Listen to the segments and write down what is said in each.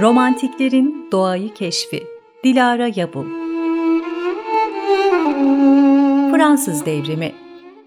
Romantiklerin Doğayı Keşfi Dilara Yabul Fransız Devrimi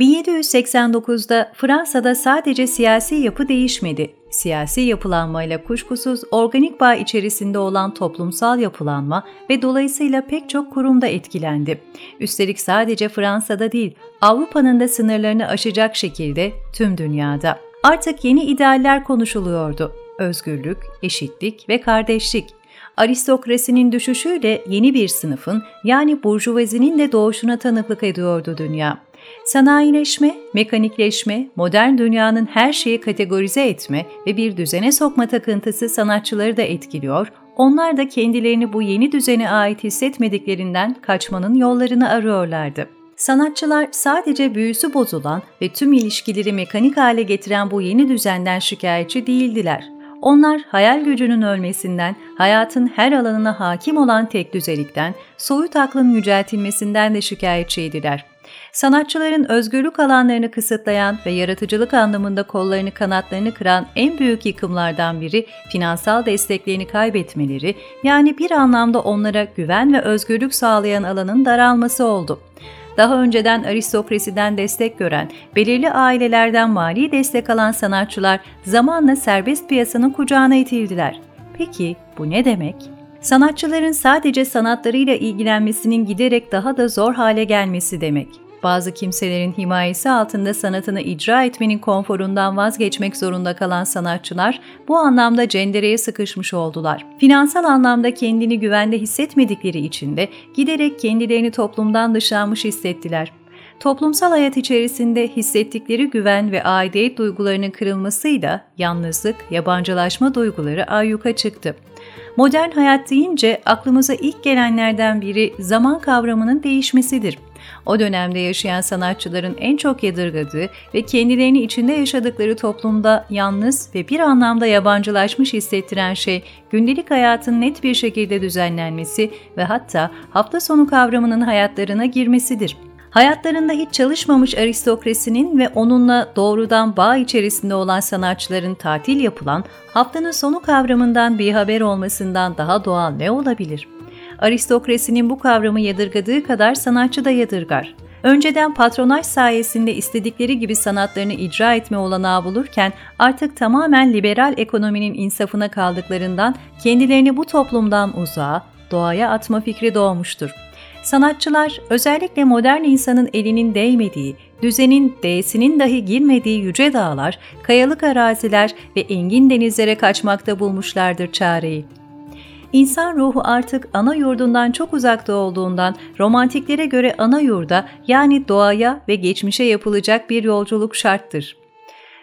1789'da Fransa'da sadece siyasi yapı değişmedi. Siyasi yapılanmayla kuşkusuz organik bağ içerisinde olan toplumsal yapılanma ve dolayısıyla pek çok kurumda etkilendi. Üstelik sadece Fransa'da değil, Avrupa'nın da sınırlarını aşacak şekilde tüm dünyada. Artık yeni idealler konuşuluyordu. Özgürlük, eşitlik ve kardeşlik. Aristokrasinin düşüşüyle yeni bir sınıfın yani burjuvazinin de doğuşuna tanıklık ediyordu dünya. Sanayileşme, mekanikleşme, modern dünyanın her şeyi kategorize etme ve bir düzene sokma takıntısı sanatçıları da etkiliyor, onlar da kendilerini bu yeni düzene ait hissetmediklerinden kaçmanın yollarını arıyorlardı. Sanatçılar sadece büyüsü bozulan ve tüm ilişkileri mekanik hale getiren bu yeni düzenden şikayetçi değildiler. Onlar hayal gücünün ölmesinden, hayatın her alanına hakim olan tek düzelikten, soyut aklın yüceltilmesinden de şikayetçiydiler. Sanatçıların özgürlük alanlarını kısıtlayan ve yaratıcılık anlamında kollarını kanatlarını kıran en büyük yıkımlardan biri finansal desteklerini kaybetmeleri, yani bir anlamda onlara güven ve özgürlük sağlayan alanın daralması oldu daha önceden aristokrasiden destek gören, belirli ailelerden mali destek alan sanatçılar zamanla serbest piyasanın kucağına itildiler. Peki bu ne demek? Sanatçıların sadece sanatlarıyla ilgilenmesinin giderek daha da zor hale gelmesi demek bazı kimselerin himayesi altında sanatını icra etmenin konforundan vazgeçmek zorunda kalan sanatçılar bu anlamda cendereye sıkışmış oldular. Finansal anlamda kendini güvende hissetmedikleri için de giderek kendilerini toplumdan dışlanmış hissettiler. Toplumsal hayat içerisinde hissettikleri güven ve aidiyet duygularının kırılmasıyla yalnızlık, yabancılaşma duyguları ayyuka çıktı. Modern hayat deyince aklımıza ilk gelenlerden biri zaman kavramının değişmesidir. O dönemde yaşayan sanatçıların en çok yadırgadığı ve kendilerini içinde yaşadıkları toplumda yalnız ve bir anlamda yabancılaşmış hissettiren şey gündelik hayatın net bir şekilde düzenlenmesi ve hatta hafta sonu kavramının hayatlarına girmesidir. Hayatlarında hiç çalışmamış aristokrasinin ve onunla doğrudan bağ içerisinde olan sanatçıların tatil yapılan haftanın sonu kavramından bir haber olmasından daha doğal ne olabilir? Aristokrasinin bu kavramı yadırgadığı kadar sanatçı da yadırgar. Önceden patronaj sayesinde istedikleri gibi sanatlarını icra etme olanağı bulurken artık tamamen liberal ekonominin insafına kaldıklarından kendilerini bu toplumdan uzağa, doğaya atma fikri doğmuştur. Sanatçılar özellikle modern insanın elinin değmediği, düzenin D'sinin dahi girmediği yüce dağlar, kayalık araziler ve engin denizlere kaçmakta bulmuşlardır çareyi. İnsan ruhu artık ana yurdundan çok uzakta olduğundan romantiklere göre ana yurda yani doğaya ve geçmişe yapılacak bir yolculuk şarttır.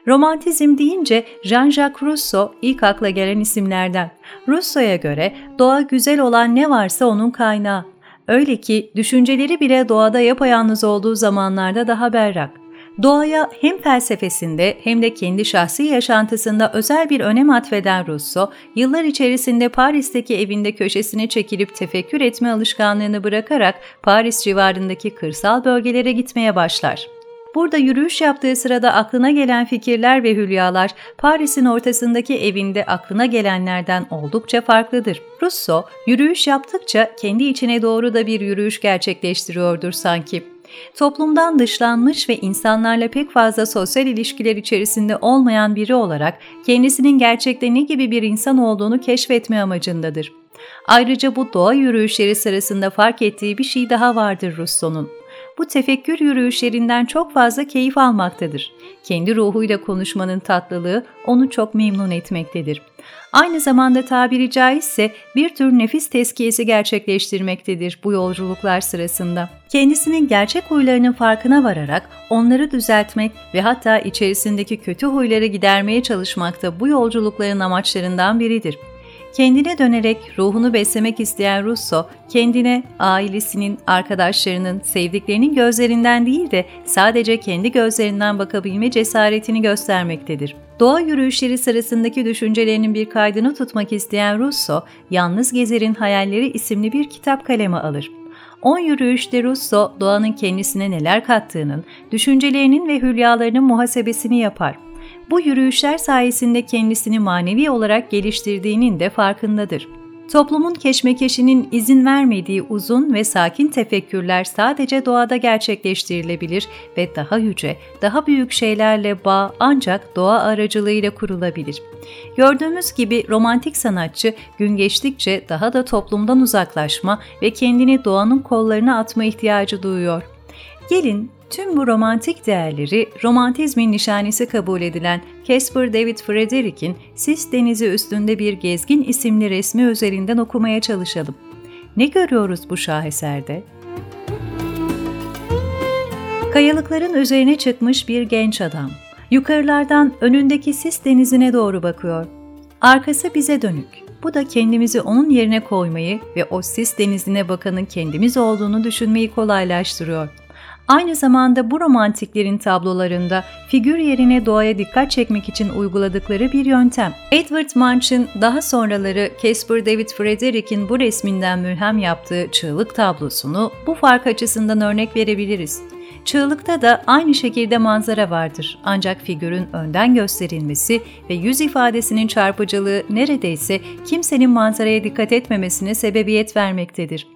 Romantizm deyince Jean-Jacques Rousseau ilk akla gelen isimlerden. Rousseau'ya göre doğa güzel olan ne varsa onun kaynağı. Öyle ki düşünceleri bile doğada yapayalnız olduğu zamanlarda daha berrak. Doğaya hem felsefesinde hem de kendi şahsi yaşantısında özel bir önem atfeden Rousseau, yıllar içerisinde Paris'teki evinde köşesine çekilip tefekkür etme alışkanlığını bırakarak Paris civarındaki kırsal bölgelere gitmeye başlar. Burada yürüyüş yaptığı sırada aklına gelen fikirler ve hülyalar Paris'in ortasındaki evinde aklına gelenlerden oldukça farklıdır. Rousseau, yürüyüş yaptıkça kendi içine doğru da bir yürüyüş gerçekleştiriyordur sanki. Toplumdan dışlanmış ve insanlarla pek fazla sosyal ilişkiler içerisinde olmayan biri olarak kendisinin gerçekte ne gibi bir insan olduğunu keşfetme amacındadır. Ayrıca bu doğa yürüyüşleri sırasında fark ettiği bir şey daha vardır Rousseau'nun bu tefekkür yürüyüşlerinden çok fazla keyif almaktadır. Kendi ruhuyla konuşmanın tatlılığı onu çok memnun etmektedir. Aynı zamanda tabiri caizse bir tür nefis teskiyesi gerçekleştirmektedir bu yolculuklar sırasında. Kendisinin gerçek huylarının farkına vararak onları düzeltmek ve hatta içerisindeki kötü huyları gidermeye çalışmak da bu yolculukların amaçlarından biridir. Kendine dönerek ruhunu beslemek isteyen Russo, kendine ailesinin, arkadaşlarının, sevdiklerinin gözlerinden değil de sadece kendi gözlerinden bakabilme cesaretini göstermektedir. Doğa yürüyüşleri sırasındaki düşüncelerinin bir kaydını tutmak isteyen Russo, Yalnız Gezer'in Hayalleri isimli bir kitap kaleme alır. On yürüyüşte Russo, doğanın kendisine neler kattığının, düşüncelerinin ve hülyalarının muhasebesini yapar. Bu yürüyüşler sayesinde kendisini manevi olarak geliştirdiğinin de farkındadır. Toplumun keşmekeşinin izin vermediği uzun ve sakin tefekkürler sadece doğada gerçekleştirilebilir ve daha yüce, daha büyük şeylerle bağ ancak doğa aracılığıyla kurulabilir. Gördüğümüz gibi romantik sanatçı gün geçtikçe daha da toplumdan uzaklaşma ve kendini doğanın kollarına atma ihtiyacı duyuyor. Gelin Tüm bu romantik değerleri romantizmin nişanesi kabul edilen Caspar David Frederick'in Sis Denizi Üstünde Bir Gezgin isimli resmi üzerinden okumaya çalışalım. Ne görüyoruz bu şaheserde? Kayalıkların üzerine çıkmış bir genç adam. Yukarılardan önündeki sis denizine doğru bakıyor. Arkası bize dönük. Bu da kendimizi onun yerine koymayı ve o sis denizine bakanın kendimiz olduğunu düşünmeyi kolaylaştırıyor. Aynı zamanda bu romantiklerin tablolarında figür yerine doğaya dikkat çekmek için uyguladıkları bir yöntem. Edward Munch'ın daha sonraları Caspar David Frederick'in bu resminden mülhem yaptığı çığlık tablosunu bu fark açısından örnek verebiliriz. Çığlıkta da aynı şekilde manzara vardır ancak figürün önden gösterilmesi ve yüz ifadesinin çarpıcılığı neredeyse kimsenin manzaraya dikkat etmemesine sebebiyet vermektedir.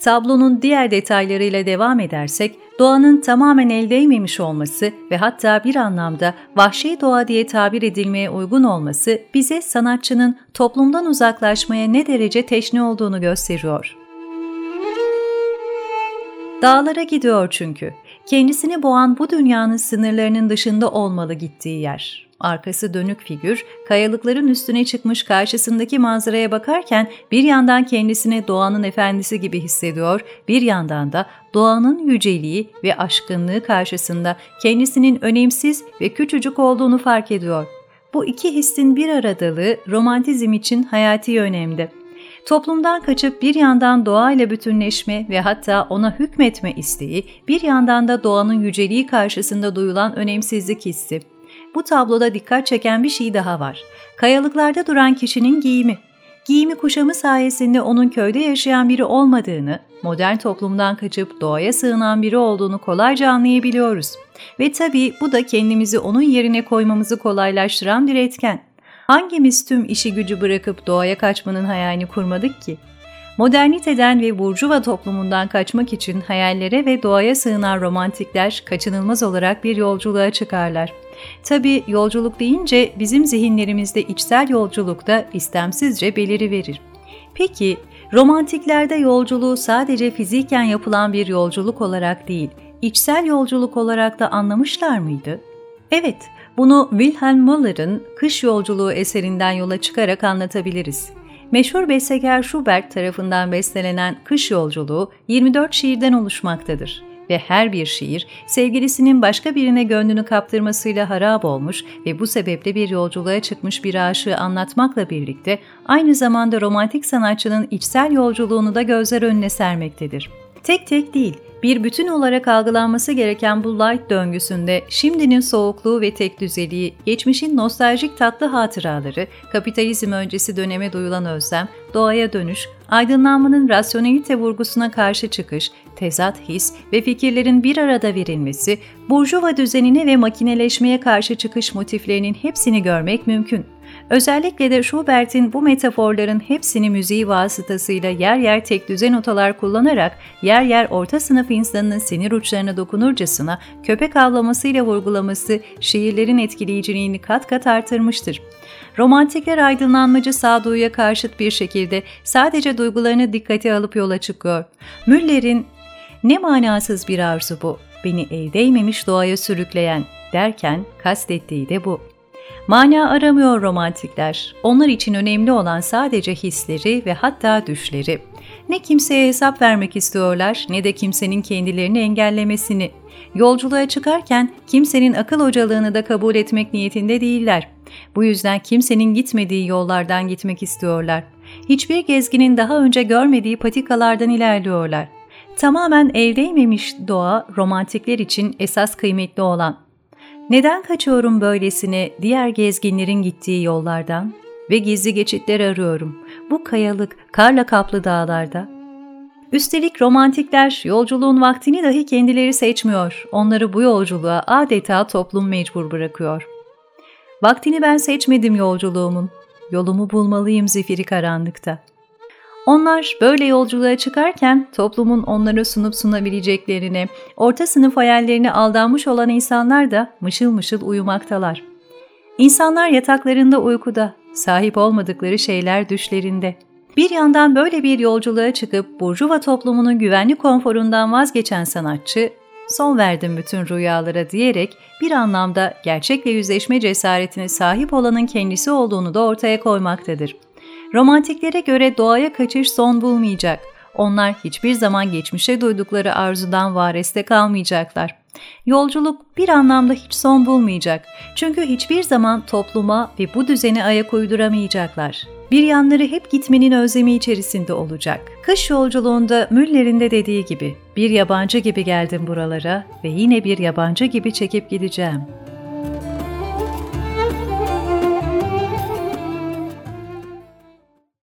Tablonun diğer detaylarıyla devam edersek, doğanın tamamen el değmemiş olması ve hatta bir anlamda vahşi doğa diye tabir edilmeye uygun olması bize sanatçının toplumdan uzaklaşmaya ne derece teşne olduğunu gösteriyor. Dağlara gidiyor çünkü. Kendisini boğan bu dünyanın sınırlarının dışında olmalı gittiği yer. Arkası dönük figür, kayalıkların üstüne çıkmış karşısındaki manzaraya bakarken bir yandan kendisini doğanın efendisi gibi hissediyor, bir yandan da doğanın yüceliği ve aşkınlığı karşısında kendisinin önemsiz ve küçücük olduğunu fark ediyor. Bu iki hissin bir aradalığı romantizm için hayati önemli. Toplumdan kaçıp bir yandan doğayla bütünleşme ve hatta ona hükmetme isteği, bir yandan da doğanın yüceliği karşısında duyulan önemsizlik hissi bu tabloda dikkat çeken bir şey daha var. Kayalıklarda duran kişinin giyimi. Giyimi kuşamı sayesinde onun köyde yaşayan biri olmadığını, modern toplumdan kaçıp doğaya sığınan biri olduğunu kolayca anlayabiliyoruz. Ve tabii bu da kendimizi onun yerine koymamızı kolaylaştıran bir etken. Hangimiz tüm işi gücü bırakıp doğaya kaçmanın hayalini kurmadık ki? Moderniteden ve burjuva toplumundan kaçmak için hayallere ve doğaya sığınan romantikler kaçınılmaz olarak bir yolculuğa çıkarlar. Tabi yolculuk deyince bizim zihinlerimizde içsel yolculukta istemsizce beliri verir. Peki romantiklerde yolculuğu sadece fiziken yapılan bir yolculuk olarak değil, içsel yolculuk olarak da anlamışlar mıydı? Evet, bunu Wilhelm Müller'ın Kış Yolculuğu eserinden yola çıkarak anlatabiliriz. Meşhur bestekar Schubert tarafından bestelenen Kış Yolculuğu 24 şiirden oluşmaktadır ve her bir şiir sevgilisinin başka birine gönlünü kaptırmasıyla harap olmuş ve bu sebeple bir yolculuğa çıkmış bir aşığı anlatmakla birlikte aynı zamanda romantik sanatçının içsel yolculuğunu da gözler önüne sermektedir. Tek tek değil, bir bütün olarak algılanması gereken bu light döngüsünde şimdinin soğukluğu ve tek düzeliği, geçmişin nostaljik tatlı hatıraları, kapitalizm öncesi döneme duyulan özlem, doğaya dönüş, aydınlanmanın rasyonelite vurgusuna karşı çıkış, tezat his ve fikirlerin bir arada verilmesi, burjuva düzenine ve makineleşmeye karşı çıkış motiflerinin hepsini görmek mümkün. Özellikle de Schubert'in bu metaforların hepsini müziği vasıtasıyla yer yer tek düzen notalar kullanarak yer yer orta sınıf insanının sinir uçlarına dokunurcasına köpek avlamasıyla vurgulaması şiirlerin etkileyiciliğini kat kat artırmıştır. Romantikler aydınlanmacı sağduyuya karşıt bir şekilde sadece duygularını dikkate alıp yola çıkıyor. Müller'in ne manasız bir arzu bu, beni el değmemiş doğaya sürükleyen derken kastettiği de bu. Mana aramıyor romantikler. Onlar için önemli olan sadece hisleri ve hatta düşleri. Ne kimseye hesap vermek istiyorlar ne de kimsenin kendilerini engellemesini. Yolculuğa çıkarken kimsenin akıl hocalığını da kabul etmek niyetinde değiller. Bu yüzden kimsenin gitmediği yollardan gitmek istiyorlar. Hiçbir gezginin daha önce görmediği patikalardan ilerliyorlar. Tamamen eldeymemiş doğa romantikler için esas kıymetli olan. Neden kaçıyorum böylesine diğer gezginlerin gittiği yollardan? Ve gizli geçitler arıyorum. Bu kayalık, karla kaplı dağlarda. Üstelik romantikler yolculuğun vaktini dahi kendileri seçmiyor. Onları bu yolculuğa adeta toplum mecbur bırakıyor. Vaktini ben seçmedim yolculuğumun. Yolumu bulmalıyım zifiri karanlıkta. Onlar böyle yolculuğa çıkarken toplumun onlara sunup sunabileceklerine, orta sınıf hayallerine aldanmış olan insanlar da mışıl mışıl uyumaktalar. İnsanlar yataklarında uykuda, sahip olmadıkları şeyler düşlerinde. Bir yandan böyle bir yolculuğa çıkıp Burjuva toplumunun güvenli konforundan vazgeçen sanatçı, son verdim bütün rüyalara diyerek bir anlamda gerçekle yüzleşme cesaretine sahip olanın kendisi olduğunu da ortaya koymaktadır. Romantiklere göre doğaya kaçış son bulmayacak. Onlar hiçbir zaman geçmişe duydukları arzudan vareste kalmayacaklar. Yolculuk bir anlamda hiç son bulmayacak. Çünkü hiçbir zaman topluma ve bu düzene ayak uyduramayacaklar. Bir yanları hep gitmenin özlemi içerisinde olacak. Kış yolculuğunda Müller'in de dediği gibi bir yabancı gibi geldim buralara ve yine bir yabancı gibi çekip gideceğim.''